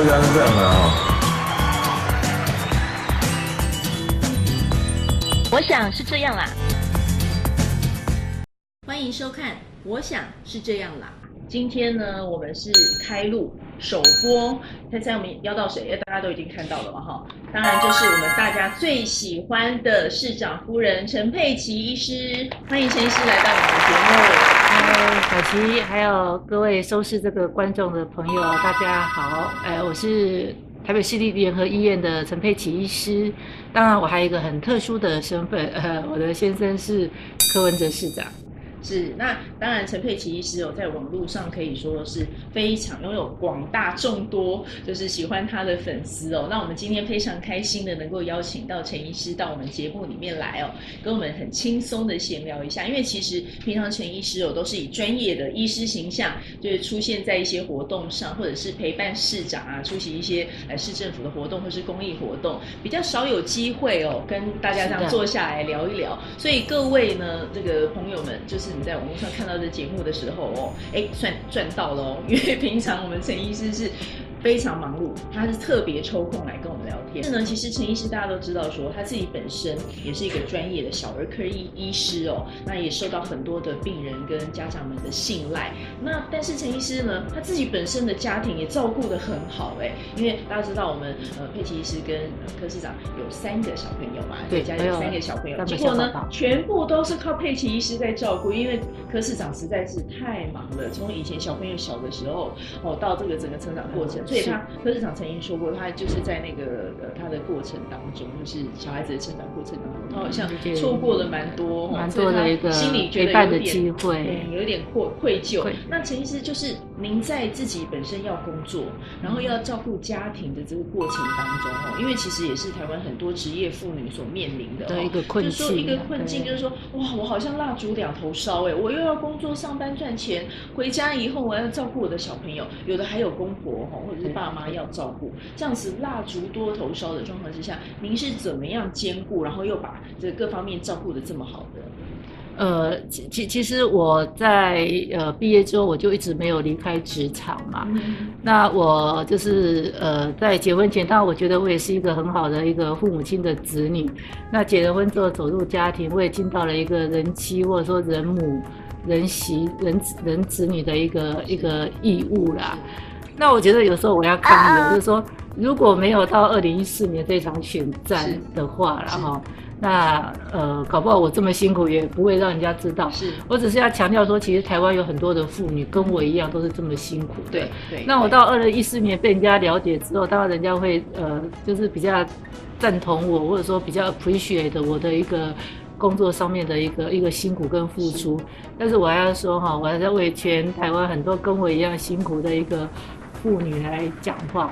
我想是这样的哈。我想是这样啦。欢迎收看《我想是这样啦》。今天呢，我们是开录首播。猜猜我们邀到谁？大家都已经看到了嘛，哈。当然就是我们大家最喜欢的市长夫人陈佩琪医师。欢迎陈医师来到我们的节目。呃，小琪，还有各位收视这个观众的朋友，大家好。呃，我是台北市立联合医院的陈佩琪医师。当然，我还有一个很特殊的身份，呃，我的先生是柯文哲市长。是，那当然，陈佩琪医师哦，在网络上可以说是非常拥有广大众多，就是喜欢他的粉丝哦。那我们今天非常开心的能够邀请到陈医师到我们节目里面来哦，跟我们很轻松的闲聊一下。因为其实平常陈医师哦都是以专业的医师形象，就是出现在一些活动上，或者是陪伴市长啊出席一些呃市政府的活动或是公益活动，比较少有机会哦跟大家这样坐下来聊一聊。所以各位呢，这个朋友们就是。你在网络上看到这节目的时候哦，哎，算赚到了，因为平常我们陈医师是。非常忙碌，他是特别抽空来跟我们聊天。是呢，其实陈医师大家都知道，说他自己本身也是一个专业的小儿科医医师哦，那也受到很多的病人跟家长们的信赖。那但是陈医师呢，他自己本身的家庭也照顾得很好哎，因为大家知道我们呃佩奇医师跟柯市长有三个小朋友嘛，对，家里有三个小朋友，结果呢，全部都是靠佩奇医师在照顾，因为柯市长实在是太忙了，从以前小朋友小的时候哦，到这个整个成长过程。所以他柯市长曾经说过，他就是在那个呃他的过程当中，就是小孩子的成长过程当中，他好像错过了蛮多，蛮多的一个心里觉得有点机会，有一点愧愧疚。那陈医师就是您在自己本身要工作，然后要照顾家庭的这个过程当中哦，因为其实也是台湾很多职业妇女所面临的的一个困境，就是说一个困境就是说，哇，我好像蜡烛两头烧哎，我又要工作上班赚钱，回家以后我要照顾我的小朋友，有的还有公婆哈或者。是爸妈要照顾，这样子蜡烛多头烧的状况之下，您是怎么样兼顾，然后又把这各方面照顾的这么好的？呃，其其实我在呃毕业之后，我就一直没有离开职场嘛。嗯、那我就是呃在结婚前，当然我觉得我也是一个很好的一个父母亲的子女。那结了婚之后走入家庭，我也尽到了一个人妻或者说人母、人媳、人子、人子女的一个一个义务啦。那我觉得有时候我要抗议，啊、就是说如果没有到二零一四年这场选战的话，然后那呃，搞不好我这么辛苦也不会让人家知道。是，我只是要强调说，其实台湾有很多的妇女跟我一样都是这么辛苦的。对对。那我到二零一四年被人家了解之后，当然人家会呃，就是比较赞同我，或者说比较 appreciate 我的一个工作上面的一个一个辛苦跟付出。是。但是我还要说哈，我还在为全台湾很多跟我一样辛苦的一个。妇女来讲话，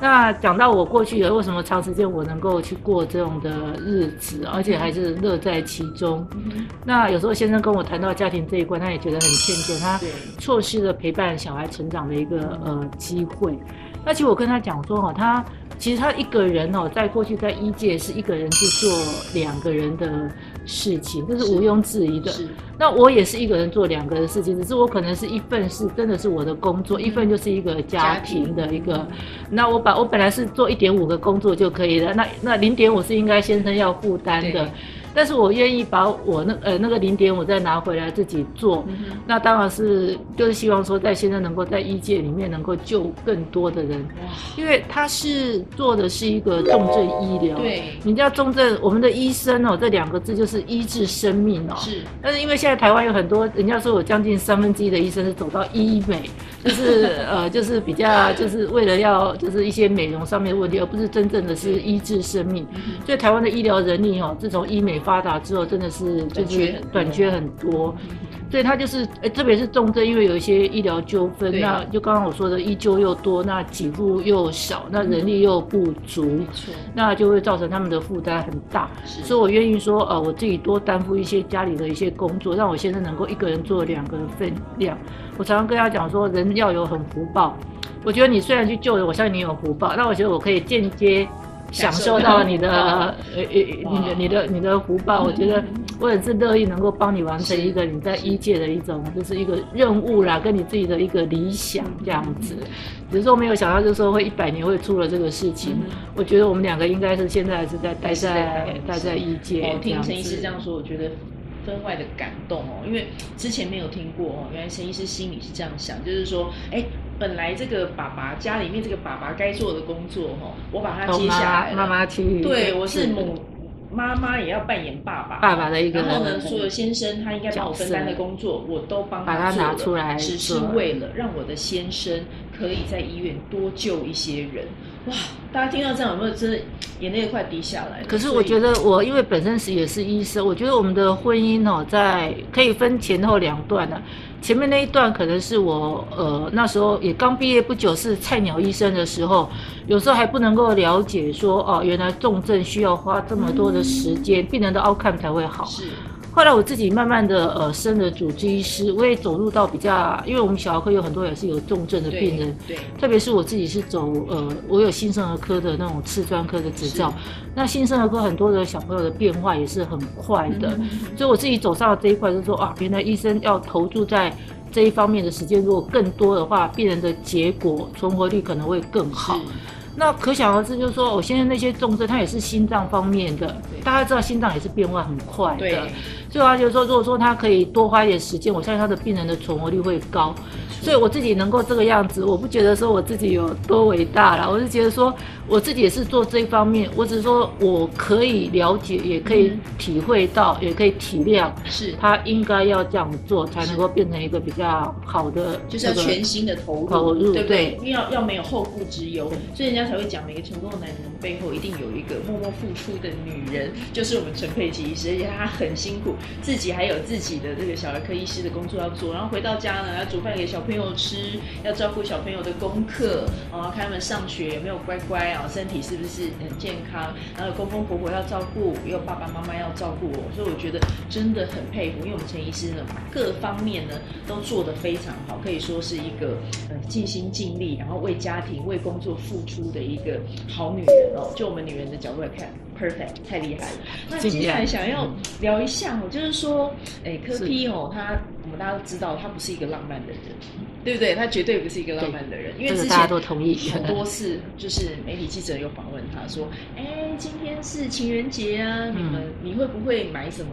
那讲到我过去有为什么长时间我能够去过这种的日子，而且还是乐在其中。嗯、那有时候先生跟我谈到家庭这一关，他也觉得很歉疚，他错失了陪伴小孩成长的一个呃机会。那其实我跟他讲说哈，他其实他一个人哦，在过去在一届是一个人去做两个人的事情，这是毋庸置疑的。那我也是一个人做两个人的事情，只是我可能是一份是真的是我的工作，一份就是一个家庭的一个。那我把我本来是做一点五个工作就可以了，那那零点五是应该先生要负担的。但是我愿意把我那呃那个零点我再拿回来自己做，嗯、那当然是就是希望说在现在能够在医界里面能够救更多的人，因为他是做的是一个重症医疗，对，你知道重症我们的医生哦这两个字就是医治生命哦，是，但是因为现在台湾有很多人家说有将近三分之一的医生是走到医美，就是呃就是比较就是为了要就是一些美容上面的问题，而不是真正的是医治生命，所以台湾的医疗人力哦自从医美。发达之后真的是就是短缺很多，所以他就是诶，特别是重症，因为有一些医疗纠纷，那就刚刚我说的医纠又多，那给付又少，那人力又不足，嗯、那就会造成他们的负担很大。所以我愿意说，呃，我自己多担负一些家里的一些工作，让我先生能够一个人做两个分量。我常常跟他讲说，人要有很福报。我觉得你虽然去救人，我相信你有福报，那我觉得我可以间接。享受到你的呃呃你的你的你的福报。我觉得我也是乐意能够帮你完成一个你在医界的一种就是一个任务啦，跟你自己的一个理想这样子。只是说没有想到，就是说会一百年会出了这个事情。我觉得我们两个应该是现在是在待在待在医界。我听陈医师这样说，我觉得。分外的感动哦，因为之前没有听过哦，原来陈医师心里是这样想，就是说，哎，本来这个爸爸家里面这个爸爸该做的工作哦，我把他接下来了，妈妈去，对，我是母妈妈也要扮演爸爸，爸爸的一个，然后呢，所有先生他应该帮我分担的工作，我都帮他做了，把他拿出来，只是为了让我的先生可以在医院多救一些人。哇，大家听到这样有没有真的眼泪快滴下来？可是我觉得我因为本身是也是医生，我觉得我们的婚姻哦，在可以分前后两段的啊。前面那一段可能是我呃那时候也刚毕业不久，是菜鸟医生的时候，有时候还不能够了解说哦，原来重症需要花这么多的时间，嗯、病人的 outcome 才会好。是。后来我自己慢慢的呃升了主治医师，我也走入到比较，因为我们小儿科有很多也是有重症的病人，对，对。特别是我自己是走呃，我有新生儿科的那种次专科的执照，那新生儿科很多的小朋友的变化也是很快的，嗯、所以我自己走上了这一块，就是说啊，原来医生要投注在这一方面的时间如果更多的话，病人的结果存活率可能会更好。那可想而知，就是说，我现在那些重症，它也是心脏方面的，大家知道心脏也是变化很快的，所以他就是说，如果说他可以多花一点时间，我相信他的病人的存活率会高。所以我自己能够这个样子，我不觉得说我自己有多伟大啦，我是觉得说我自己也是做这一方面，我只是说我可以了解，也可以体会到，嗯、也可以体谅，是。他应该要这样做，才能够变成一个比较好的，就是要全新的投入，投入对不对？因为要要没有后顾之忧，所以人家才会讲，每个成功的男人背后一定有一个默默付出的女人，就是我们陈佩琪医师，而且她很辛苦，自己还有自己的这个小儿科医师的工作要做，然后回到家呢，要煮饭给小朋友吃，要照顾小朋友的功课，啊，看他们上学有没有乖乖啊，身体是不是很健康，然后公公婆婆要照顾，也有爸爸妈妈要照顾我，所以我觉得真的很佩服，因为我们陈医师呢，各方面呢都做得非常好，可以说是一个呃尽心尽力，然后为家庭为工作付出的一个好女人哦。就我们女人的角度来看。Perfect，太厉害了。那接下来想要聊一下，哦就是说，哎，柯 P 哦，他我们大家都知道，他不是一个浪漫的人，对不对？他绝对不是一个浪漫的人，因为之前大家都同意很多次，就是媒体记者有访问他说，哎，今天是情人节啊，你们你会不会买什么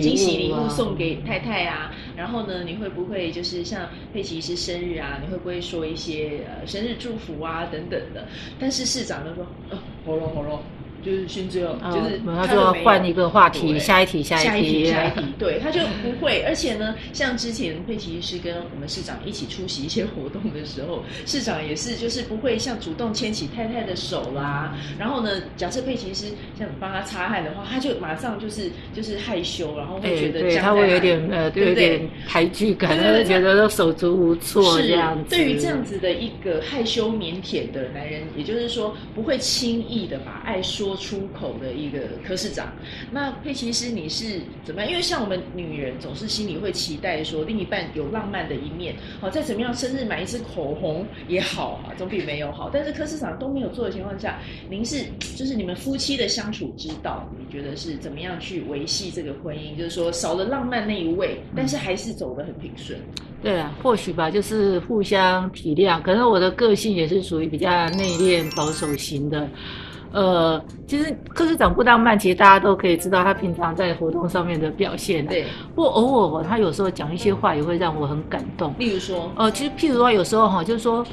惊喜礼物送给太太啊？然后呢，你会不会就是像佩奇是生日啊，你会不会说一些呃生日祝福啊等等的？但是市长都说，哦，好了好了。就是先这样，就是他就要换一个话题，下一题，下一题，下一题，对，他就不会。而且呢，像之前佩琪医师跟我们市长一起出席一些活动的时候，市长也是就是不会像主动牵起太太的手啦。然后呢，假设佩琪医师像帮他擦汗的话，他就马上就是就是害羞，然后会觉得对他会有点呃，对，有点排拒感，他就觉得都手足无措这样子。对于这样子的一个害羞腼腆的男人，也就是说不会轻易的把爱说。出口的一个科室长，那佩奇师你是怎么样？因为像我们女人总是心里会期待说另一半有浪漫的一面，好，再怎么样生日买一支口红也好啊，总比没有好。但是科室长都没有做的情况下，您是就是你们夫妻的相处之道，你觉得是怎么样去维系这个婚姻？就是说少了浪漫那一位，但是还是走得很平顺。对啊，或许吧，就是互相体谅。可能我的个性也是属于比较内敛保守型的。呃，其实柯市长不当办，其实大家都可以知道他平常在活动上面的表现。对，不过偶尔他有时候讲一些话也会让我很感动。例如说，呃，其实譬如说有时候哈，就是说，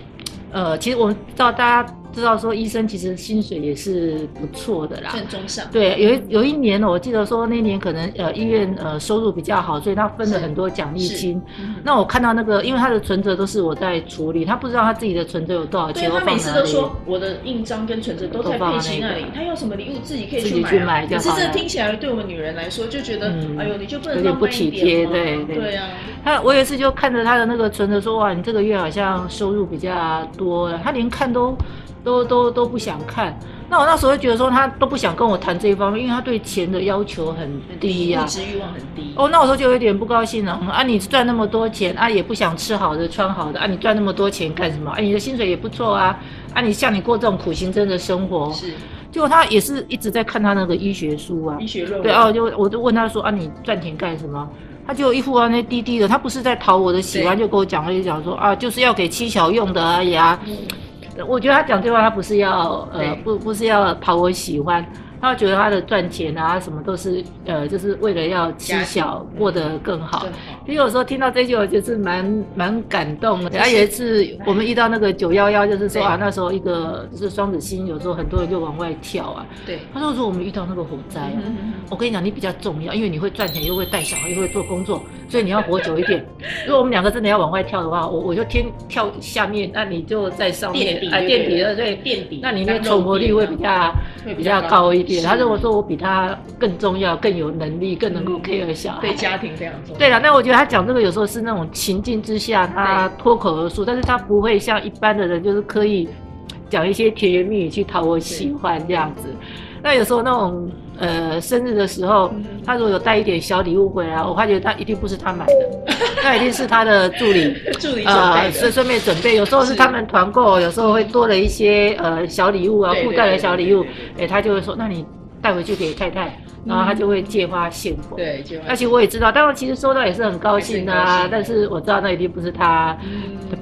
呃，其实我们知道大家。知道说医生其实薪水也是不错的啦，正中上。对，有一有一年我记得说那年可能呃医院呃收入比较好，所以他分了很多奖励金。那我看到那个，因为他的存折都是我在处理，他不知道他自己的存折有多少钱。对，他每次都说我的印章跟存折都在佩奇那里，他要什么礼物自己可以去买。去买可是这听起来对我们女人来说就觉得，哎呦，你就不能浪漫一点吗？对对。对啊。他我有一次就看着他的那个存折说，哇，你这个月好像收入比较多，他连看都。都都都不想看，那我那时候就觉得说他都不想跟我谈这一方面，因为他对钱的要求很低呀、啊，物质欲望很低。哦，那我说就有点不高兴了。啊，你赚那么多钱啊，也不想吃好的穿好的啊，你赚那么多钱干什么？啊，你的薪水也不错啊，啊，你像你过这种苦行僧的生活。是。结果他也是一直在看他那个医学书啊，医学论文。对啊，就我就问他说啊，你赚钱干什么？他就一副啊那滴滴的，他不是在讨我的喜欢，就跟我讲了一讲说啊，就是要给七巧用的而已啊。嗯、我觉得他讲这话，他不是要呃不不是要讨我喜欢。他觉得他的赚钱啊，什么都是呃，就是为了要妻小过得更好。因为有时候听到这句，我觉得是蛮蛮感动的。然后有一次我们遇到那个九幺幺，就是说啊，那时候一个就是双子星，有时候很多人就往外跳啊。对。他说说我们遇到那个火灾，我跟你讲，你比较重要，因为你会赚钱，又会带小孩，又会做工作，所以你要活久一点。如果我们两个真的要往外跳的话，我我就天跳下面，那你就在上面啊垫底了，对垫底，那你那存活率会比较会比较高一点。他认为说我比他更重要，更有能力，更能够 care 小孩，对家庭非常重要。对了，那我觉得他讲这个有时候是那种情境之下，他脱口而出，但是他不会像一般的人，就是刻意讲一些甜言蜜语去讨我喜欢这样子。那有时候那种呃生日的时候，他如果有带一点小礼物回来，我发觉他一定不是他买的，那一定是他的助理。助理呃顺顺便准备。有时候是他们团购，有时候会多了一些呃小礼物啊，附带的小礼物，哎，他就会说，那你。带回去给太太，然后他就会借花献佛。对，而且我也知道，当然其实收到也是很高兴的啊。但是我知道那一定不是他，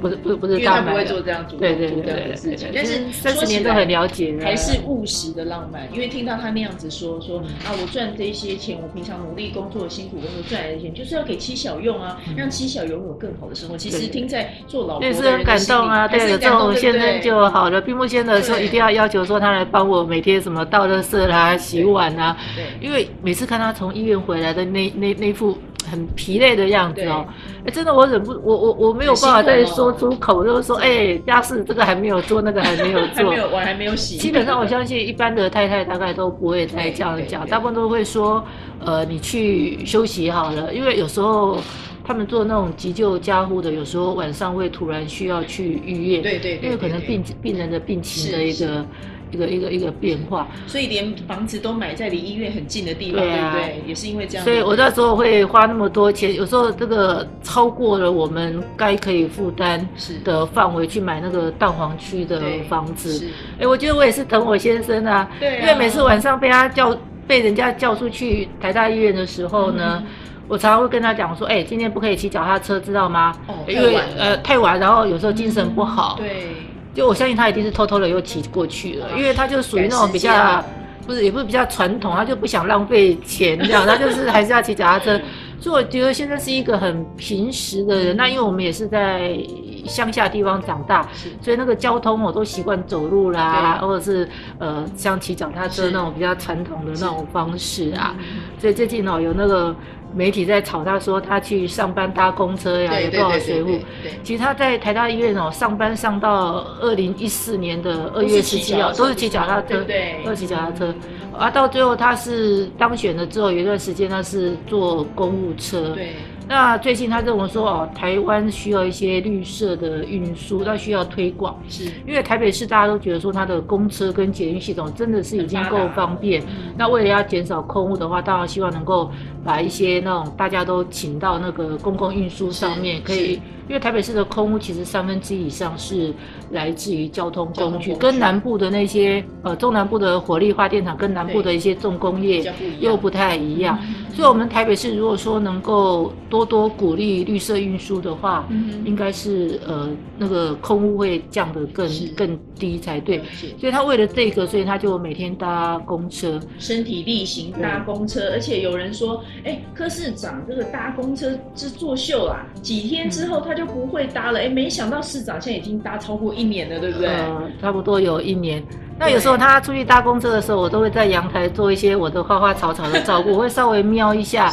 不是不是不是他买的。对对对对对。但是三十年都很了解，还是务实的浪漫。因为听到他那样子说说啊，我赚这些钱，我平常努力工作辛苦工作赚来的钱，就是要给妻小用啊，让妻小拥有更好的生活。其实听在做老婆也是很感动啊。对，有这种先生就好了。闭幕先的时候一定要要求说他来帮我每天什么倒垃圾啦。洗碗啊，对，因为每次看他从医院回来的那那那副很疲累的样子哦，哎，真的我忍不，我我我没有办法再说出口，就是说，哎，家事这个还没有做，那个还没有做，没有，我还没有洗。基本上我相信一般的太太大概都不会再这样讲，大部分都会说，呃，你去休息好了，因为有时候他们做那种急救加护的，有时候晚上会突然需要去医院，对对，因为可能病病人的病情的一个。一个一个一个变化，所以连房子都买在离医院很近的地方，对啊，对不对？也是因为这样。所以我那时候会花那么多钱，有时候这个超过了我们该可以负担的范围去买那个蛋黄区的房子。哎，我觉得我也是疼我先生啊，对啊，因为每次晚上被他叫被人家叫出去台大医院的时候呢，嗯、我常常会跟他讲说，哎，今天不可以骑脚踏车，知道吗？哦，因为呃太晚，然后有时候精神不好。嗯、对。就我相信他一定是偷偷的又骑过去了，因为他就属于那种比较，不是也不是比较传统，他就不想浪费钱这样，他就是还是要骑脚踏车。所以我觉得现在是一个很平时的人。那因为我们也是在乡下地方长大，所以那个交通我都习惯走路啦，或者是呃像骑脚踏车那种比较传统的那种方式啊。所以最近哦有那个。媒体在吵他，说他去上班搭公车呀，有多少随务？其实他在台大医院哦，上班上到二零一四年的二月十七号，都是骑脚踏车，都是骑脚踏车。啊，到最后他是当选了之后，有一段时间他是坐公务车。对。那最近他跟我说哦，台湾需要一些绿色的运输，那需要推广。是。因为台北市大家都觉得说它的公车跟捷运系统真的是已经够方便。那为了要减少空污的话，当然希望能够把一些那种大家都请到那个公共运输上面，可以。因为台北市的空污其实三分之一以上是来自于交通工具，跟南部的那些呃中南部的火力发电厂跟南部的一些重工业又不太一样。所以，我们台北市如果说能够多多多鼓励绿色运输的话，嗯应该是呃那个空污会降得更更低才对。所以他为了这个，所以他就每天搭公车，身体力行搭公车。而且有人说，哎，柯市长这个搭公车是作秀啦，几天之后他就。就不会搭了，哎，没想到市长现在已经搭超过一年了，对不对？呃，差不多有一年。那有时候他出去搭公车的时候，我都会在阳台做一些我的花花草草的照顾，我会稍微瞄一下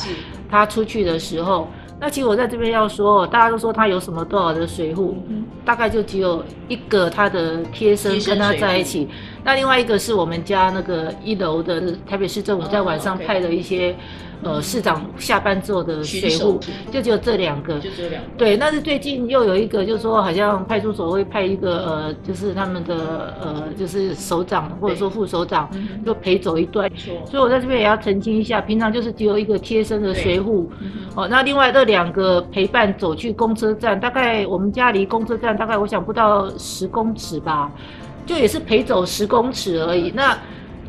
他出去的时候。那其实我在这边要说，大家都说他有什么多少的水户，嗯、大概就只有一个他的贴身跟他在一起。那另外一个是我们家那个一楼的台北市政府在晚上派的一些。呃，市长下班之后的随扈就只有这两个，就这两个。对，但是最近又有一个，就是说好像派出所会派一个呃，就是他们的呃，就是首长或者说副首长就陪走一段。所以我在这边也要澄清一下，平常就是只有一个贴身的随扈。哦，那另外这两个陪伴走去公车站，大概我们家离公车站大概我想不到十公尺吧，就也是陪走十公尺而已。那。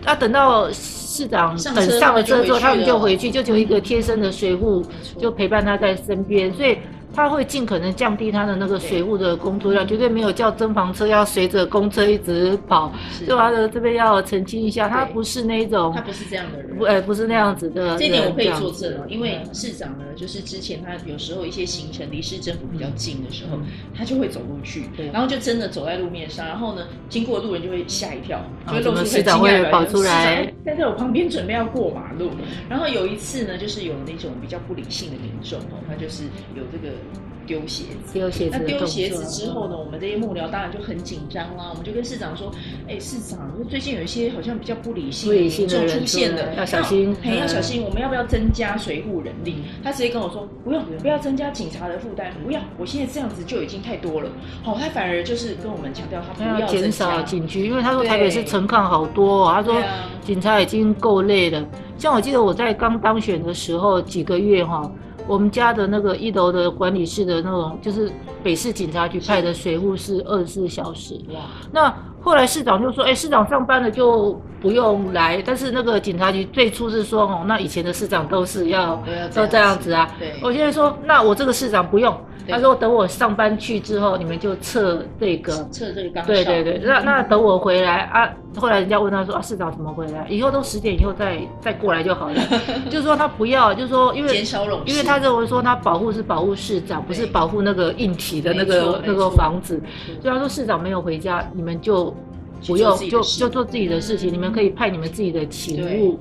啊，等到市长等上了车之后，他们就回去，就就一个贴身的随护就陪伴他在身边，所以。他会尽可能降低他的那个水务的工作量，绝对没有叫增房车要随着公车一直跑。就他的？这边要澄清一下，他不是那种，他不是这样的人，不，哎，不是那样子的。这点我可以作证哦，因为市长呢，就是之前他有时候一些行程离市政府比较近的时候，他就会走路去，然后就真的走在路面上，然后呢，经过路人就会吓一跳，就会露出很惊讶的跑出来，在在我旁边准备要过马路。然后有一次呢，就是有那种比较不理性的民众哦，他就是有这个。丢鞋子，丢鞋子。那丢鞋子之后呢，我们这些幕僚当然就很紧张啦。我们就跟市长说：“哎，市长，最近有一些好像比较不理性的民众出现了，要小心，很要小心。我们要不要增加随护人力？”他直接跟我说：“不用，不要增加警察的负担，不要。我现在这样子就已经太多了。”好，他反而就是跟我们强调，他不要减少警局，因为他说台北市陈抗好多，他说警察已经够累了。像我记得我在刚当选的时候几个月哈。我们家的那个一楼的管理室的那种，就是北市警察局派的水护是二十四小时。那后来市长就说：“哎，市长上班了就不用来。”但是那个警察局最初是说：“哦，那以前的市长都是要都这样子啊。”对。我现在说：“那我这个市长不用。”他说：“等我上班去之后，你们就撤这个，撤这个岗。”对对对，那那等我回来啊。后来人家问他说：“啊，市长怎么回来？以后都十点以后再再过来就好了。”就是说他不要，就是说因为减少冗，因为他认为说他保护是保护市长，不是保护那个硬体的那个那个房子。所以他说市长没有回家，你们就。不用，就就做自己的事情。嗯、你们可以派你们自己的勤务。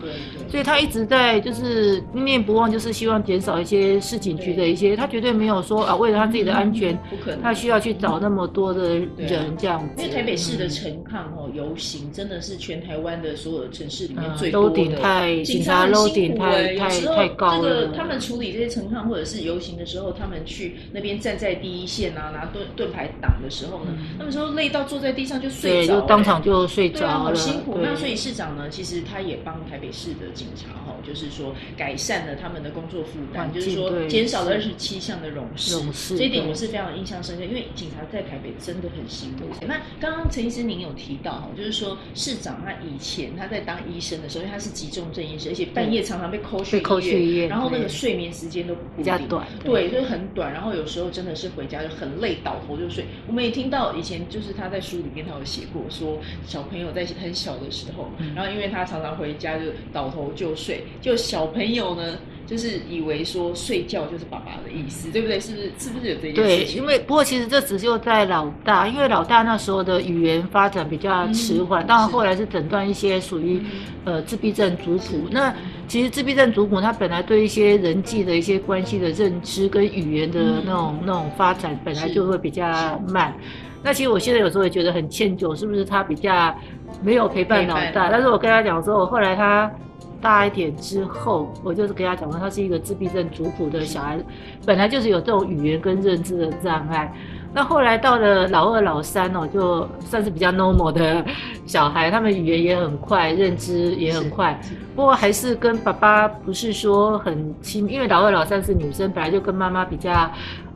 所以他一直在就是念念不忘，就是希望减少一些市警局的一些。他绝对没有说啊，为了他自己的安全，不可能，他需要去找那么多的人这样子。因为台北市的陈抗哦游行，真的是全台湾的所有的城市里面最多的。楼顶太警察楼顶太太太高了。他们处理这些陈抗或者是游行的时候，他们去那边站在第一线啊，拿盾盾牌挡的时候呢，他们说累到坐在地上就睡着当。场就睡着了，好辛苦。那所以市长呢，其实他也帮台北市的警察哈，就是说改善了他们的工作负担，就是说减少了二十七项的冗事。这一点我是非常印象深刻，因为警察在台北真的很辛苦。那刚刚陈医师您有提到哈，就是说市长他以前他在当医生的时候，因为他是急重症医生，而且半夜常常被扣去医院，然后那个睡眠时间都比较短，对，就是很短。然后有时候真的是回家就很累，倒头就睡。我们也听到以前就是他在书里面他有写过说。小朋友在很小的时候，然后因为他常常回家就倒头就睡，就小朋友呢，就是以为说睡觉就是爸爸的意思，对不对？是不是？是不是有这件事情？对，因为不过其实这只就在老大，因为老大那时候的语言发展比较迟缓，当然、嗯、后来是诊断一些属于、嗯、呃自闭症族谱。那其实自闭症族谱他本来对一些人际的一些关系的认知跟语言的那种、嗯、那种发展本来就会比较慢。那其实我现在有时候也觉得很歉疚，是不是他比较没有陪伴老大？但是我跟他讲说，我后来他大一点之后，我就是跟他讲说，他是一个自闭症族谱的小孩，本来就是有这种语言跟认知的障碍。那后来到了老二、老三哦，就算是比较 normal 的小孩，他们语言也很快，认知也很快。不过还是跟爸爸不是说很亲，因为老二、老三是女生，本来就跟妈妈比较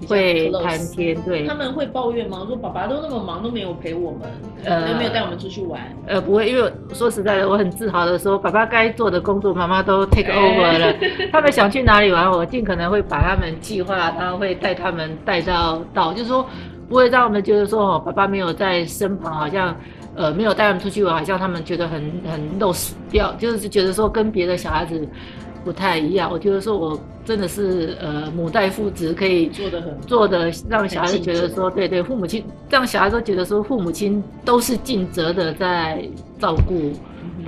会谈天。对，他们会抱怨吗？说爸爸都那么忙，都没有陪我们，呃，都没有带我们出去玩。呃，不会，因为说实在的，我很自豪的说，爸爸该做的工作，妈妈都 take over 了。他们想去哪里玩，我尽可能会把他们计划，他会带他们带到到，就是说。不会让我们觉得说哦，爸爸没有在身旁，好像呃没有带他们出去玩，好像他们觉得很很 lost 掉，就是觉得说跟别的小孩子不太一样。我觉得说我真的是呃母带父职可以做的很做的，让小孩子觉得说对对，父母亲让小孩子觉得说父母亲都是尽责的在照顾。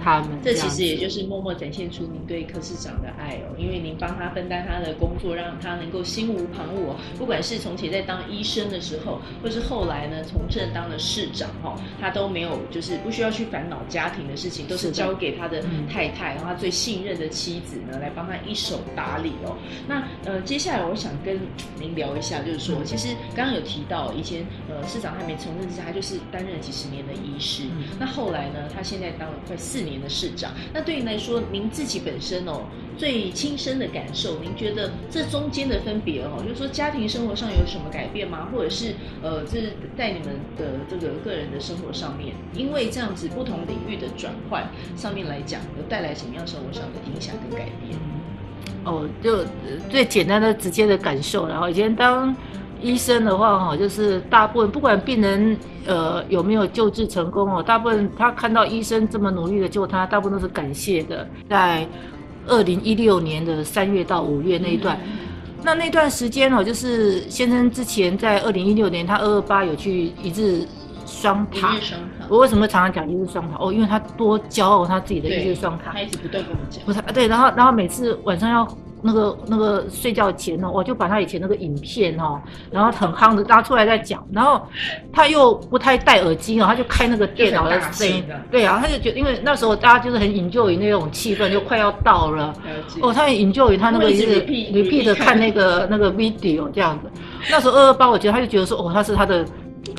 他们这其实也就是默默展现出您对柯市长的爱哦，因为您帮他分担他的工作，让他能够心无旁骛哦。不管是从前在当医生的时候，或是后来呢从政当了市长哈，他都没有就是不需要去烦恼家庭的事情，都是交给他的太太，然后他最信任的妻子呢来帮他一手打理哦。那呃接下来我想跟您聊一下，就是说其实刚刚有提到以前呃市长还没从政之前，他就是担任几十年的医师，那后来呢他现在当了快四年。的市长，那对于来说，您自己本身哦，最亲身的感受，您觉得这中间的分别哦，就是说家庭生活上有什么改变吗？或者是呃，这在你们的这个个人的生活上面，因为这样子不同领域的转换上面来讲，有带来什么样生活上的影响跟改变？哦，就最简单的、直接的感受，然后以前当医生的话，哈，就是大部分不管病人呃有没有救治成功哦，大部分他看到医生这么努力的救他，大部分都是感谢的。在二零一六年的三月到五月那一段，嗯、那那段时间哦，就是先生之前在二零一六年他二二八有去一日双塔。我为什么常常讲一日双塔？哦，因为他多骄傲他自己的一日双塔。他一直不断跟我讲。不是，对，然后然后每次晚上要。那个那个睡觉前呢，我就把他以前那个影片哦，然后很夯的拉出来再讲，然后他又不太戴耳机哦，他就开那个电脑的声音，对啊，他就觉得因为那时候大家就是很 enjoy 那种气氛，就快要到了哦，他很 enjoy 他那个是 repeat 的看那个那个 video 这样子。那时候二二八，我觉得他就觉得说哦，他是他的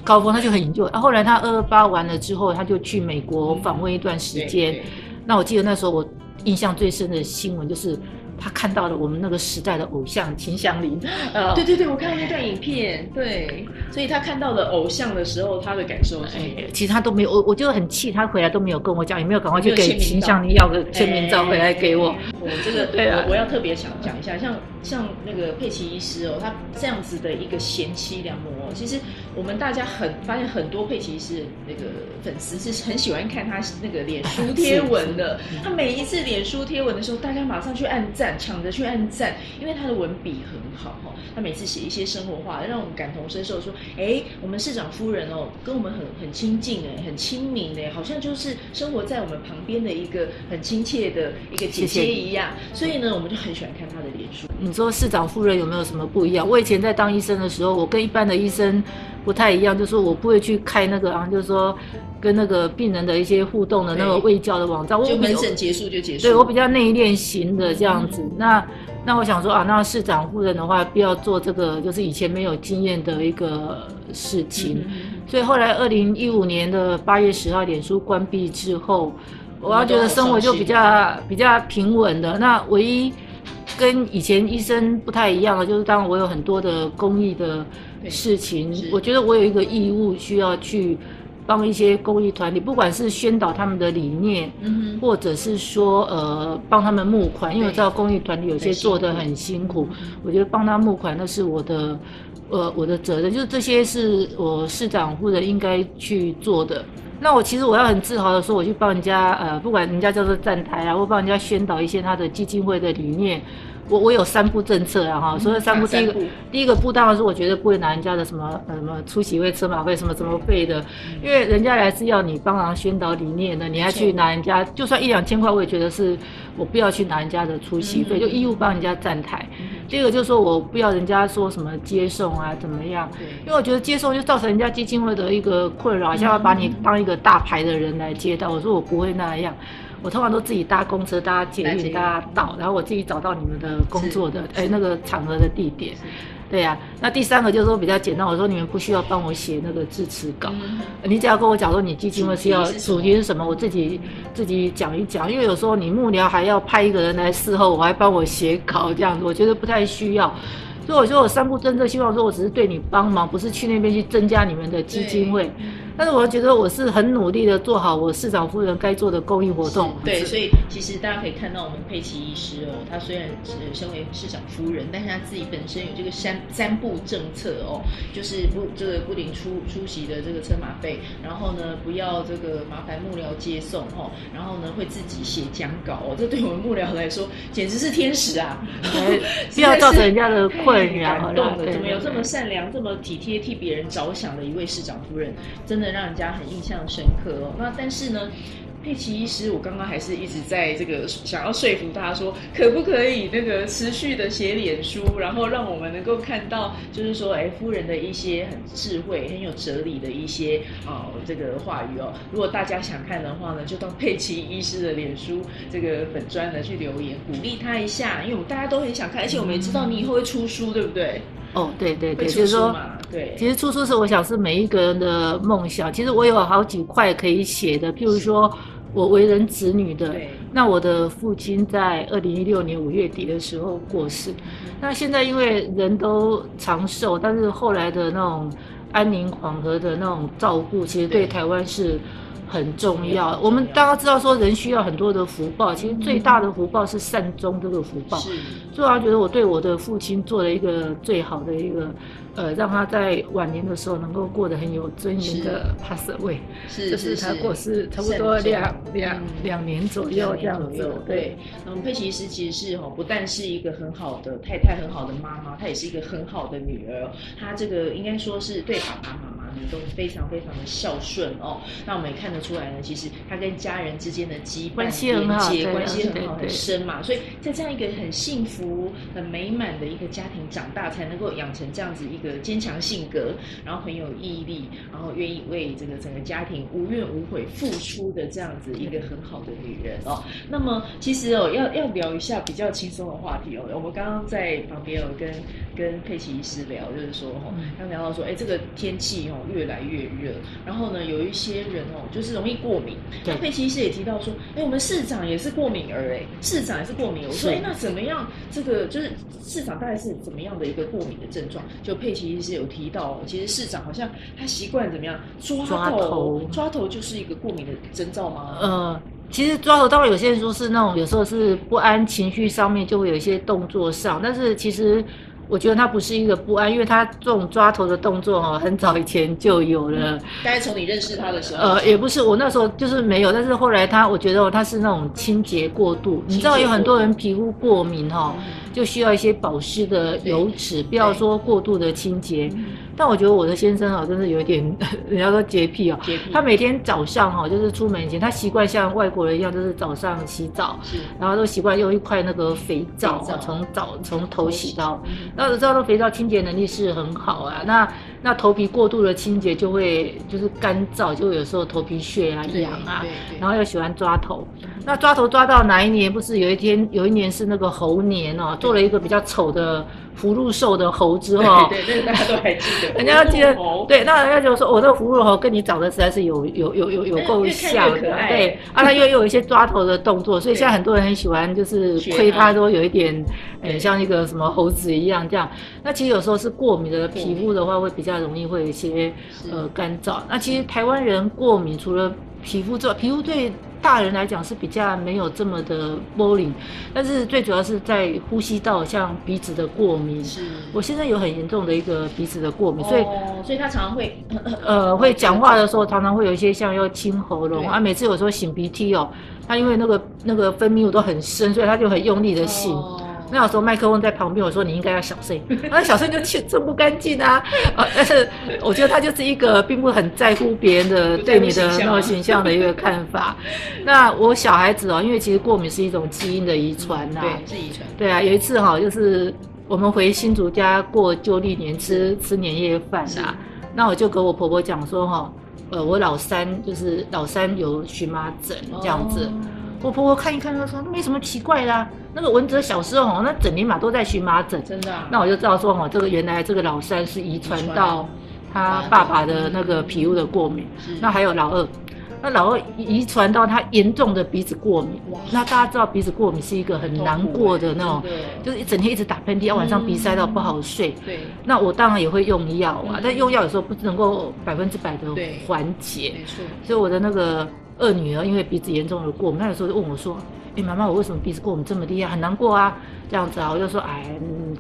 高峰，他就很 enjoy。然后后来他二二八完了之后，他就去美国访问一段时间。那我记得那时候我印象最深的新闻就是。他看到了我们那个时代的偶像秦祥林，呃，对对对，我看到那段影片，对，所以他看到了偶像的时候，他的感受是，哎，其实他都没有，我我就很气，他回来都没有跟我讲，也没有赶快去给秦祥林要个签名照回来给我。我这个 对啊，我要特别想讲一下，像像那个佩奇医师哦，他这样子的一个贤妻良母哦，其实我们大家很发现很多佩奇医师那个粉丝是很喜欢看他那个脸书贴文的，他每一次脸书贴文的时候，大家马上去按赞。抢着去按赞，因为他的文笔很好哈。他每次写一些生活话，让我们感同身受，说：“哎，我们市长夫人哦，跟我们很很亲近哎，很亲民哎，好像就是生活在我们旁边的一个很亲切的一个姐姐一样。谢谢”所以呢，我们就很喜欢看他的脸书。你说市长夫人有没有什么不一样？我以前在当医生的时候，我跟一般的医生不太一样，就是我不会去开那个啊，就是说。跟那个病人的一些互动的那个卫教的网站，我就门诊结束就结束。对，我比较内敛型的这样子。嗯、那那我想说啊，那市长夫人的话，不要做这个，就是以前没有经验的一个事情。嗯、所以后来二零一五年的八月十号，脸书关闭之后，我要觉得生活就比较比较平稳的。那唯一跟以前医生不太一样的，就是当然我有很多的公益的事情，我觉得我有一个义务需要去。帮一些公益团体，不管是宣导他们的理念，嗯、哼或者是说呃帮他们募款，因为我知道公益团体有些做的很辛苦，我觉得帮他募款那是我的呃我的责任，就是这些是我市长或者应该去做的。那我其实我要很自豪的说，我去帮人家呃，不管人家叫做站台啊，或帮人家宣导一些他的基金会的理念。我我有三步政策啊哈，所以三步第一个第一个步当然是我觉得不会拿人家的什么呃什么出席费、车马费什么什么费的，因为人家来是要你帮忙宣导理念的，你还去拿人家就算一两千块，我也觉得是我不要去拿人家的出席费，就义务帮人家站台。第二个就是说我不要人家说什么接送啊怎么样，因为我觉得接送就造成人家基金会的一个困扰，像要把你当一个大牌的人来接待，我说我不会那样。我通常都自己搭公车、搭捷运、搭到，然后我自己找到你们的工作的哎那个场合的地点，对呀、啊。那第三个就是说比较简单，我说你们不需要帮我写那个致辞稿，嗯、你只要跟我讲说你基金会是要主题是什么，我自己自己讲一讲。因为有时候你幕僚还要派一个人来伺候，我还帮我写稿这样子，我觉得不太需要。所以我说我三不政策，希望说我只是对你帮忙，不是去那边去增加你们的基金会。但是我觉得我是很努力的做好我市长夫人该做的公益活动。对，所以其实大家可以看到我们佩奇医师哦，他虽然是身为市长夫人，但是他自己本身有这个三三步政策哦，就是不这个不领出出席的这个车马费，然后呢不要这个麻烦幕僚接送哦，然后呢会自己写讲稿哦，这对我们幕僚来说简直是天使啊！不要造成人家的困扰。感动的，怎么有这么善良、这么体贴、替别人着想的一位市长夫人，真的。让人家很印象深刻哦。那但是呢，佩奇医师，我刚刚还是一直在这个想要说服他说，可不可以那个持续的写脸书，然后让我们能够看到，就是说，哎，夫人的一些很智慧、很有哲理的一些哦，这个话语哦。如果大家想看的话呢，就到佩奇医师的脸书这个粉专呢去留言，鼓励他一下，因为我们大家都很想看，而且我们也知道你以后会出书，对不对？哦，对对对，就是说，对，其实出书是我想是每一个人的梦想。其实我有好几块可以写的，譬如说，我为人子女的。那我的父亲在二零一六年五月底的时候过世。那现在因为人都长寿，但是后来的那种安宁缓和的那种照顾，其实对台湾是。很重要，我们大家知道说人需要很多的福报，其实最大的福报是善终这个福报。是，所以我觉得我对我的父亲做了一个最好的一个，呃，让他在晚年的时候能够过得很有尊严的 pass away。是，就是他过世差不多两两两年左右这样子。对，那我们佩奇医师其实是哦，不但是一个很好的太太，很好的妈妈，她也是一个很好的女儿。她这个应该说是对爸爸妈妈。都非常非常的孝顺哦，那我们也看得出来呢，其实他跟家人之间的羁绊连接关系很好很深嘛，所以在这样一个很幸福、很美满的一个家庭长大，才能够养成这样子一个坚强性格，然后很有毅力，然后愿意为这个整个家庭无怨无悔付出的这样子一个很好的女人哦。那么其实哦，要要聊一下比较轻松的话题哦，我们刚刚在旁边有跟跟佩奇医师聊，就是说哈，刚聊到说，哎，这个天气哦。越来越热，然后呢，有一些人哦，就是容易过敏。那佩奇医师也提到说，哎，我们市长也是过敏儿，哎，市长也是过敏儿。我说，哎，那怎么样？这个就是市长大概是怎么样的一个过敏的症状？就佩奇医师有提到，其实市长好像他习惯怎么样抓头，抓头，抓头就是一个过敏的征兆吗？呃，其实抓头，当然有些人说是那种有时候是不安情绪上面就会有一些动作上，但是其实。我觉得他不是一个不安，因为他这种抓头的动作哦，很早以前就有了。大概从你认识他的时候，呃，也不是，我那时候就是没有，但是后来他，我觉得他是那种清洁过度。你知道有很多人皮肤过敏哈，就需要一些保湿的油脂，不要说过度的清洁。但我觉得我的先生啊，真的有一点，人家说洁癖哦。洁癖。他每天早上哈，就是出门前，他习惯像外国人一样，就是早上洗澡，然后都习惯用一块那个肥皂，从早从头洗到。那我知道那肥皂清洁能力是很好啊。那那头皮过度的清洁就会就是干燥，就有时候头皮屑啊痒啊，然后又喜欢抓头。那抓头抓到哪一年？不是有一天有一年是那个猴年哦，做了一个比较丑的。福禄寿的猴子哈，对，对，那个大家都还记得。人家记得，对，那人家就说，我、哦、这个福禄猴跟你长得实在是有有有有有够像的，对，啊，他又有一些抓头的动作，所以现在很多人很喜欢，就是亏他都有一点，呃，像一个什么猴子一样这样。那其实有时候是过敏的皮肤的话，会比较容易会有一些呃干燥。那其实台湾人过敏，除了皮肤之外，皮肤对。大人来讲是比较没有这么的波灵，但是最主要是在呼吸道，像鼻子的过敏。是，我现在有很严重的一个鼻子的过敏，所以，所以他常常会，呃，会讲话的时候常常会有一些像要清喉咙啊，每次有时候擤鼻涕哦，他因为那个那个分泌物都很深，所以他就很用力的擤。那有时候麦克风在旁边，我说你应该要小声，那 小声就清清不干净啊。啊，但是我觉得他就是一个并不很在乎别人的对你的那种形象的一个看法。那我小孩子哦，因为其实过敏是一种基因的遗传呐，对，是遗传。对啊，有一次哈，就是我们回新竹家过旧历年，吃吃年夜饭呐。那我就跟我婆婆讲说哈，呃，我老三就是老三有荨麻疹这样子。我婆婆看一看，她说没什么奇怪啦。那个文哲小时候那整年嘛都在荨麻疹，真的、啊。那我就知道说哦，这个原来这个老三是遗传到他爸爸的那个皮肤的过敏。那还有老二，那老二遗传到他严重的鼻子过敏。哇。那大家知道鼻子过敏是一个很难过的那种，就是一整天一直打喷嚏，要晚上鼻塞到不好睡。对。那我当然也会用药啊，但用药有时候不能够百分之百的缓解。没错。所以我的那个二女儿因为鼻子严重的过敏，那个时候就问我说。哎，妈妈，我为什么鼻子过敏这么厉害？很难过啊，这样子啊，我就说，哎，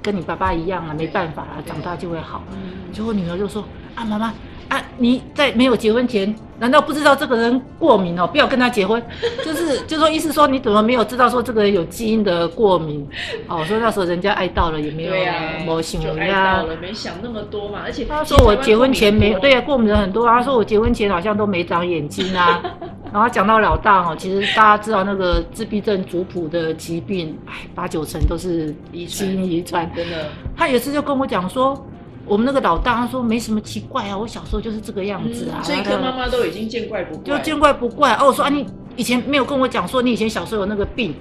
跟你爸爸一样啊，没办法啊，长大就会好。结果女儿就说，啊，妈妈。啊！你在没有结婚前，难道不知道这个人过敏哦？不要跟他结婚，就是就说意思说你怎么没有知道说这个人有基因的过敏？哦，说那时候人家爱到了也没有，对啊，没想呀，爱到了没想那么多嘛。而且他说我结婚前没有，对啊，过敏的很多啊。他说我结婚前好像都没长眼睛啊。然后讲到老大哦，其实大家知道那个自闭症族谱的疾病，哎，八九成都是基因遗传。真的，他有一次就跟我讲说。我们那个老大他说没什么奇怪啊，我小时候就是这个样子啊。所以跟妈妈都已经见怪不怪。就见怪不怪哦。我说啊，你以前没有跟我讲说你以前小时候有那个病，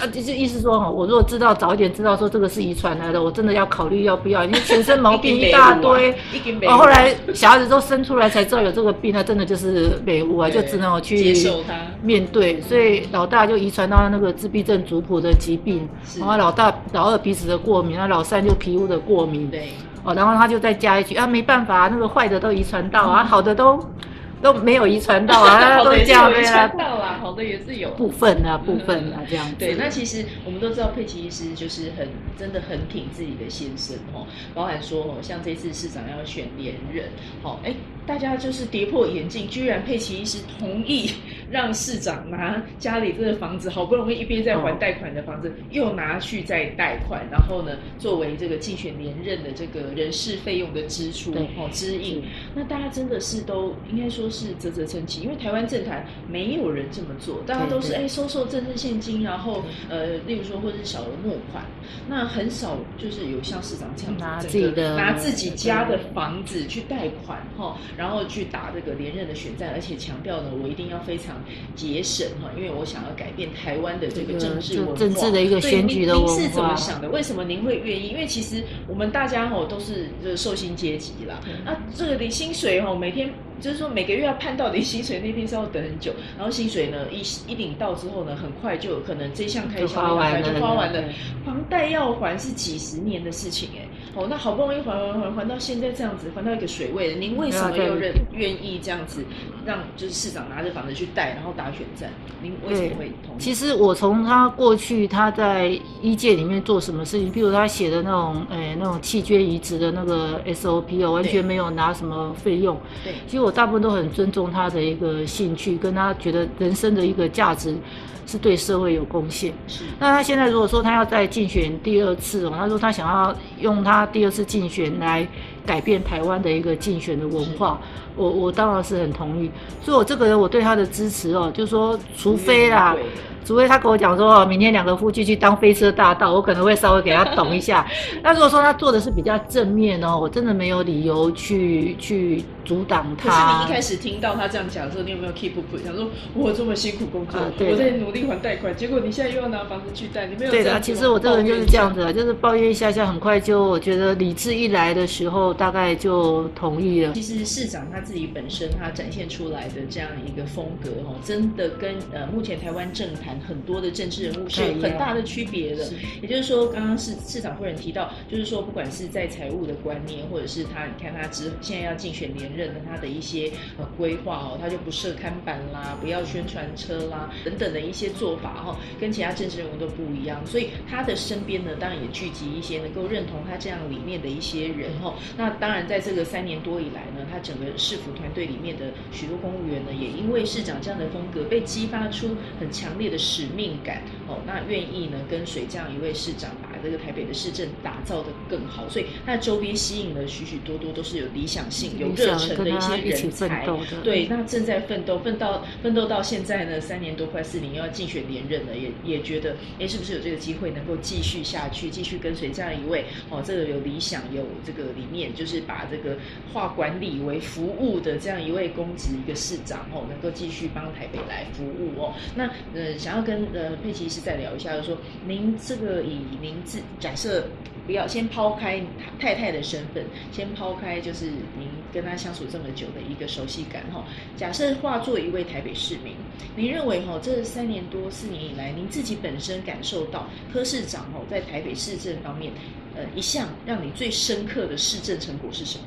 啊，就是意思说哈，我如果知道早一点知道说这个是遗传来的，我真的要考虑要不要，因为全身毛病 一大堆。啊，后来小孩子都生出来才知道有这个病，那真的就是没物啊，就只能我去接受它面对。所以老大就遗传到那个自闭症族谱的疾病，然后老大老二鼻子的过敏，那老三就皮肤的过敏。对，哦，然后他就再加一句啊，没办法，那个坏的都遗传到啊，好的都。都没有遗传到啊，都这样对啊，好的也是有部分啊，部分啊这样子。对，那其实我们都知道佩奇医师就是很真的很挺自己的先生哦，包含说哦，像这次市长要选连任，好哎。大家就是跌破眼镜，居然佩奇医师同意 让市长拿家里这个房子，好不容易一边在还贷款的房子，又拿去再贷款，然后呢，作为这个竞选连任的这个人事费用的支出，哦，支应。那大家真的是都应该说是啧啧称奇，因为台湾政坛没有人这么做，大家都是哎收受政治现金，然后呃，例如说或者是小额募款，那很少就是有像市长这样拿自己的拿自己家的房子去贷款，哈。然后去打这个连任的选战，而且强调呢，我一定要非常节省哈，因为我想要改变台湾的这个政治文化。政治的一个选举的文化。您是怎么想的？为什么您会愿意？因为其实我们大家哈都是就是受薪阶级啦，那这个的薪水哈每天。就是说每个月要判到底薪水那天是要等很久，然后薪水呢一一领到之后呢，很快就有可能这项开销就花完了，就花完了。房贷要还是几十年的事情哎，哦，那好不容易还还还还到现在这样子，还到一个水位了，您为什么又愿愿意这样子让就是市长拿着房子去贷，然后打选战？您为什么会同意？其实我从他过去他在医界里面做什么事情，譬如他写的那种诶那种器捐移植的那个 SOP 哦，完全没有拿什么费用。对，其实我我大部分都很尊重他的一个兴趣，跟他觉得人生的一个价值是对社会有贡献。是，那他现在如果说他要再竞选第二次哦，他说他想要用他第二次竞选来改变台湾的一个竞选的文化，我我当然是很同意。所以我这个人我对他的支持哦，就是说除非啦。除非他跟我讲说哦，明天两个夫妻去当飞车大盗，我可能会稍微给他懂一下。那如果说他做的是比较正面哦，我真的没有理由去去阻挡他。可是你一开始听到他这样讲的时候，你有没有 keep up？想说我这么辛苦工作，啊、我在努力还贷款，结果你现在又要拿房子去贷，你没有？对的，其实我这个人就是这样子，就是抱怨一下下，很快就我觉得理智一来的时候，大概就同意了。其实市长他自己本身他展现出来的这样一个风格哦，真的跟呃目前台湾政坛。很多的政治人物是有很大的区别的，也就是说，刚刚市市长夫人提到，就是说，不管是在财务的观念，或者是他，你看他之现在要竞选连任的他的一些呃规划哦，他就不设看板啦，不要宣传车啦等等的一些做法哈，跟其他政治人物都不一样，所以他的身边呢，当然也聚集一些能够认同他这样理念的一些人哈。那当然，在这个三年多以来呢，他整个市府团队里面的许多公务员呢，也因为市长这样的风格，被激发出很强烈的使命感哦，那愿意呢跟随这样一位市长，把这个台北的市政打造的更好，所以它的周边吸引了许许多多都是有理想性、有热忱的一些人才。对，那正在奋斗，奋斗奋斗到现在呢，三年多快四年又要竞选连任了，也也觉得，哎，是不是有这个机会能够继续下去，继续跟随这样一位哦，这个有理想、有这个理念，就是把这个化管理为服务的这样一位公职一个市长哦，能够继续帮台北来服务哦。那呃，想要跟呃，佩奇医师再聊一下，就是说您这个以您自假设不要先抛开太太的身份，先抛开就是您跟他相处这么久的一个熟悉感哈。假设化作一位台北市民，您认为哈这三年多四年以来，您自己本身感受到柯市长哦在台北市政方面，呃一项让你最深刻的市政成果是什么？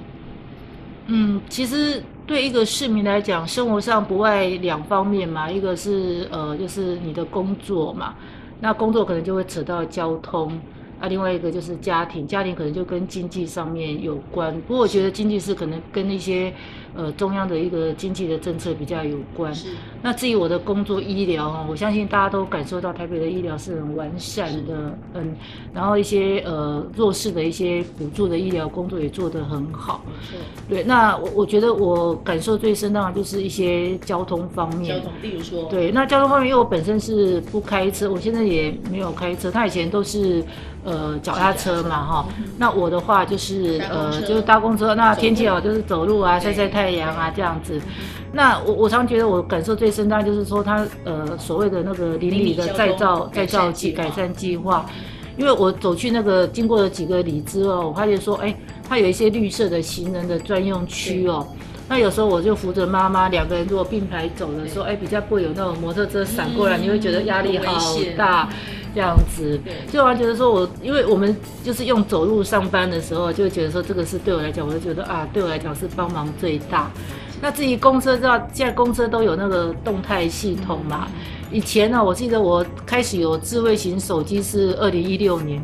嗯，其实对一个市民来讲，生活上不外两方面嘛，一个是呃，就是你的工作嘛，那工作可能就会扯到交通。啊，另外一个就是家庭，家庭可能就跟经济上面有关。不过我觉得经济是可能跟那些呃中央的一个经济的政策比较有关。是。那至于我的工作医疗啊，我相信大家都感受到台北的医疗是很完善的，嗯，然后一些呃弱势的一些补助的医疗工作也做得很好。是。对，那我我觉得我感受最深当然就是一些交通方面。交通，例如说。对，那交通方面，因为我本身是不开车，我现在也没有开车。他以前都是。呃脚踏车嘛哈。那我的话就是呃就是搭公车，那天气好就是走路啊，晒晒太阳啊这样子。那我我常觉得我感受最深，当然就是说他呃所谓的那个邻里的再造再造计改善计划，因为我走去那个经过了几个里之后，我发现说哎，它有一些绿色的行人的专用区哦。那有时候我就扶着妈妈，两个人如果并排走的时候，哎，比较不会有那种摩托车闪过来，嗯、你会觉得压力好大，这样子。就我觉得说我，因为我们就是用走路上班的时候，就会觉得说这个是对我来讲，我就觉得啊，对我来讲是帮忙最大。那至于公车，知道现在公车都有那个动态系统嘛？以前呢，我记得我开始有智慧型手机是二零一六年。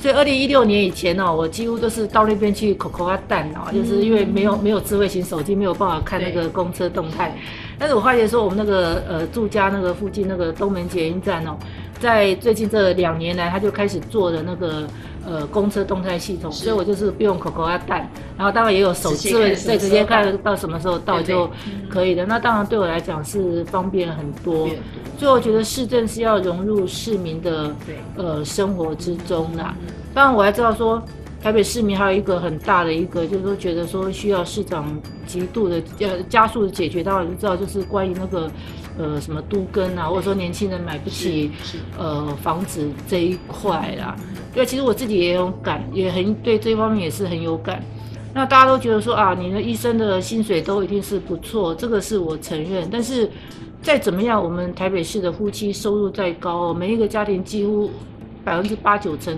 所以二零一六年以前呢，我几乎都是到那边去口口啊蛋哦，就是因为没有没有智慧型手机，没有办法看那个公车动态。但是我发现说，我们那个呃住家那个附近那个东门捷运站哦，在最近这两年来，他就开始做的那个。呃，公车动态系统，所以我就是不用 COCO 啊蛋，然后当然也有手机，对，直接看到什么时候到就可以的。那当然对我来讲是方便很多，所以我觉得市政是要融入市民的呃生活之中啦。当然我还知道说，台北市民还有一个很大的一个，就是说觉得说需要市长极度的呃加速的解决。当然就知道就是关于那个。呃，什么都更啊，或者说年轻人买不起呃房子这一块啦，对，其实我自己也有感，也很对这方面也是很有感。那大家都觉得说啊，你的医生的薪水都一定是不错，这个是我承认。但是再怎么样，我们台北市的夫妻收入再高，每一个家庭几乎百分之八九成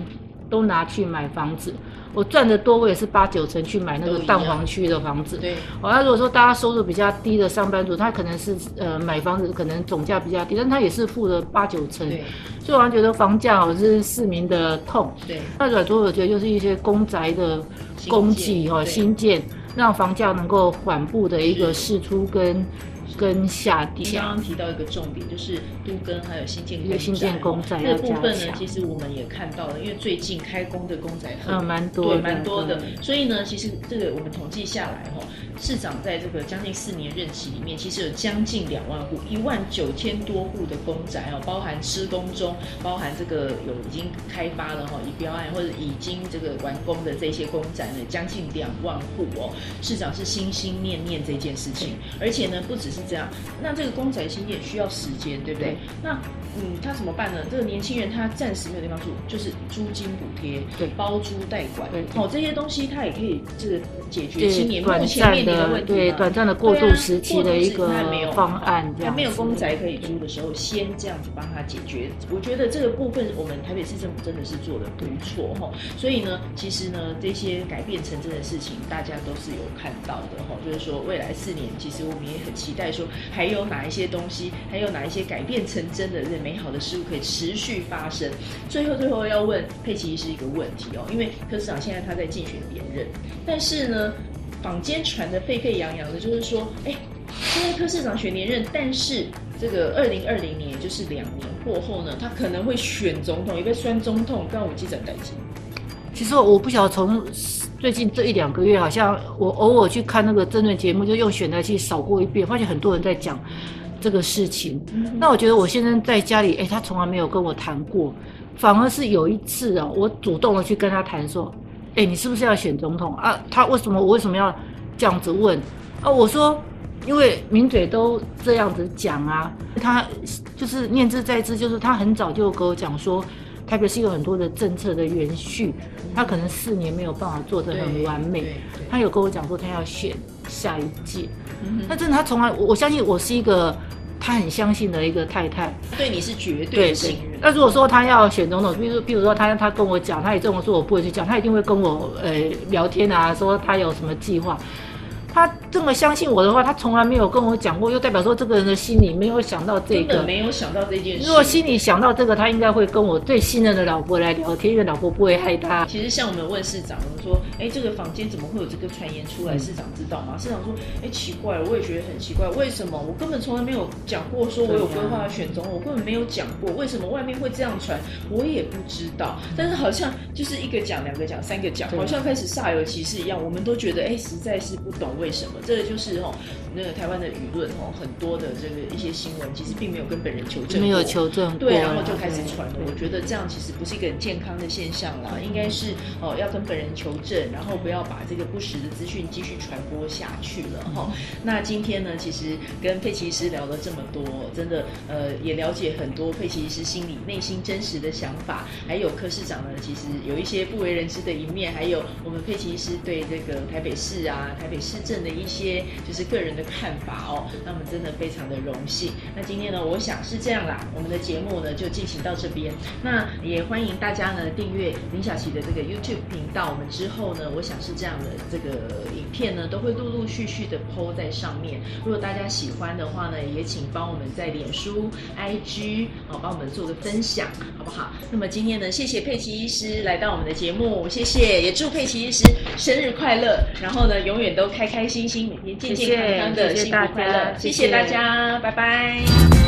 都拿去买房子。我赚的多，我也是八九成去买那个蛋黄区的房子。对，哦，那如果说大家收入比较低的上班族，他可能是呃买房子可能总价比较低，但他也是付了八九成。对，所以我觉得房价哦是市民的痛。对，那很多我觉得就是一些公宅的供给哈新建，让房价能够缓步的一个释出跟。跟下地。你刚刚提到一个重点，就是都跟还有新建公宅。新建公仔这部分呢，其实我们也看到了，因为最近开工的公仔很蛮、嗯、多，对，蛮多的。所以呢，其实这个我们统计下来哈，市长在这个将近四年任期里面，其实有将近两万户，一万九千多户的公宅哦，包含施工中，包含这个有已经开发了哈，已标案或者已经这个完工的这些公宅呢，将近两万户哦。市长是心心念念这件事情，而且呢，不只是。这样，那这个公宅新建需要时间，对不对？对，那嗯，他怎么办呢？这个年轻人他暂时没有地方住，就是租金补贴，对，包租代管，好、哦，这些东西他也可以这个解决青年目前面临的。对，短暂的过渡时期的一个方案，还没有公宅可以租的时候，先这样子帮他解决。我觉得这个部分我们台北市政府真的是做的不错哈。所以呢，其实呢，这些改变成真的事情，大家都是有看到的哈。就是说，未来四年，其实我们也很期待说。还有哪一些东西？还有哪一些改变成真的、美好的事物可以持续发生？最后，最后要问佩奇是一个问题哦，因为柯市长现在他在竞选连任，但是呢，坊间传的沸沸扬扬的，就是说，哎，现在柯市长选连任，但是这个二零二零年，也就是两年过后呢，他可能会选总统，也被选总统，跟我记者担心。其实我不晓得从。最近这一两个月，好像我偶尔去看那个政论节目，就用选台器扫过一遍，发现很多人在讲这个事情。那我觉得我现在在家里，哎，他从来没有跟我谈过，反而是有一次啊，我主动的去跟他谈说，哎，你是不是要选总统啊？他为什么我为什么要这样子问啊？我说，因为名嘴都这样子讲啊，他就是念之在之，就是他很早就跟我讲说。特别是有很多的政策的延续，他可能四年没有办法做得很完美。他有跟我讲说，他要选下一届。那真的，他从来我相信我是一个他很相信的一个太太。对你是绝对信任。那如果说他要选总统，比如比如说他他跟我讲，他也这么说，我不会去讲，他一定会跟我呃聊天啊，说他有什么计划。他这么相信我的话，他从来没有跟我讲过，又代表说这个人的心里没有想到这个，没有想到这件事。如果心里想到这个，他应该会跟我最信任的老婆来聊天，因为老婆不会害他。其实像我们问市长，我们说，哎，这个房间怎么会有这个传言出来？市长知道吗？市长说，哎，奇怪，我也觉得很奇怪，为什么我根本从来没有讲过，说我有规划要选总统，我根本没有讲过，为什么外面会这样传？我也不知道。但是好像就是一个讲，两个讲，三个讲，好像开始煞有其事一样。我们都觉得，哎，实在是不懂。为什么？这个就是哦，那个台湾的舆论哦，很多的这个一些新闻其实并没有跟本人求证，没有求证，对，然后就开始传了。我觉得这样其实不是一个很健康的现象啦，应该是哦要跟本人求证，然后不要把这个不实的资讯继续传播下去了哈。那今天呢，其实跟佩奇医师聊了这么多，真的呃也了解很多佩奇医师心里内心真实的想法，还有柯市长呢，其实有一些不为人知的一面，还有我们佩奇医师对这个台北市啊、台北市政的一些就是个人的看法哦。那我们真的非常的荣幸。那今天呢，我想是这样啦，我们的节目呢就进行到这边。那也欢迎大家呢订阅林小琪的这个 YouTube 频道。我们之后呢，我想是这样的，这个影片呢都会陆陆续续的 PO 在上面。如果大家喜欢的话呢，也请帮我们在脸书、IG 哦帮我们做个分享，好不好？那么今天呢，谢谢佩奇医师来到我们的节目，谢谢，也祝佩奇医师生日快乐，然后呢，永远都开开心心，每天健健康康的，谢谢幸福快乐，谢谢大家，拜拜。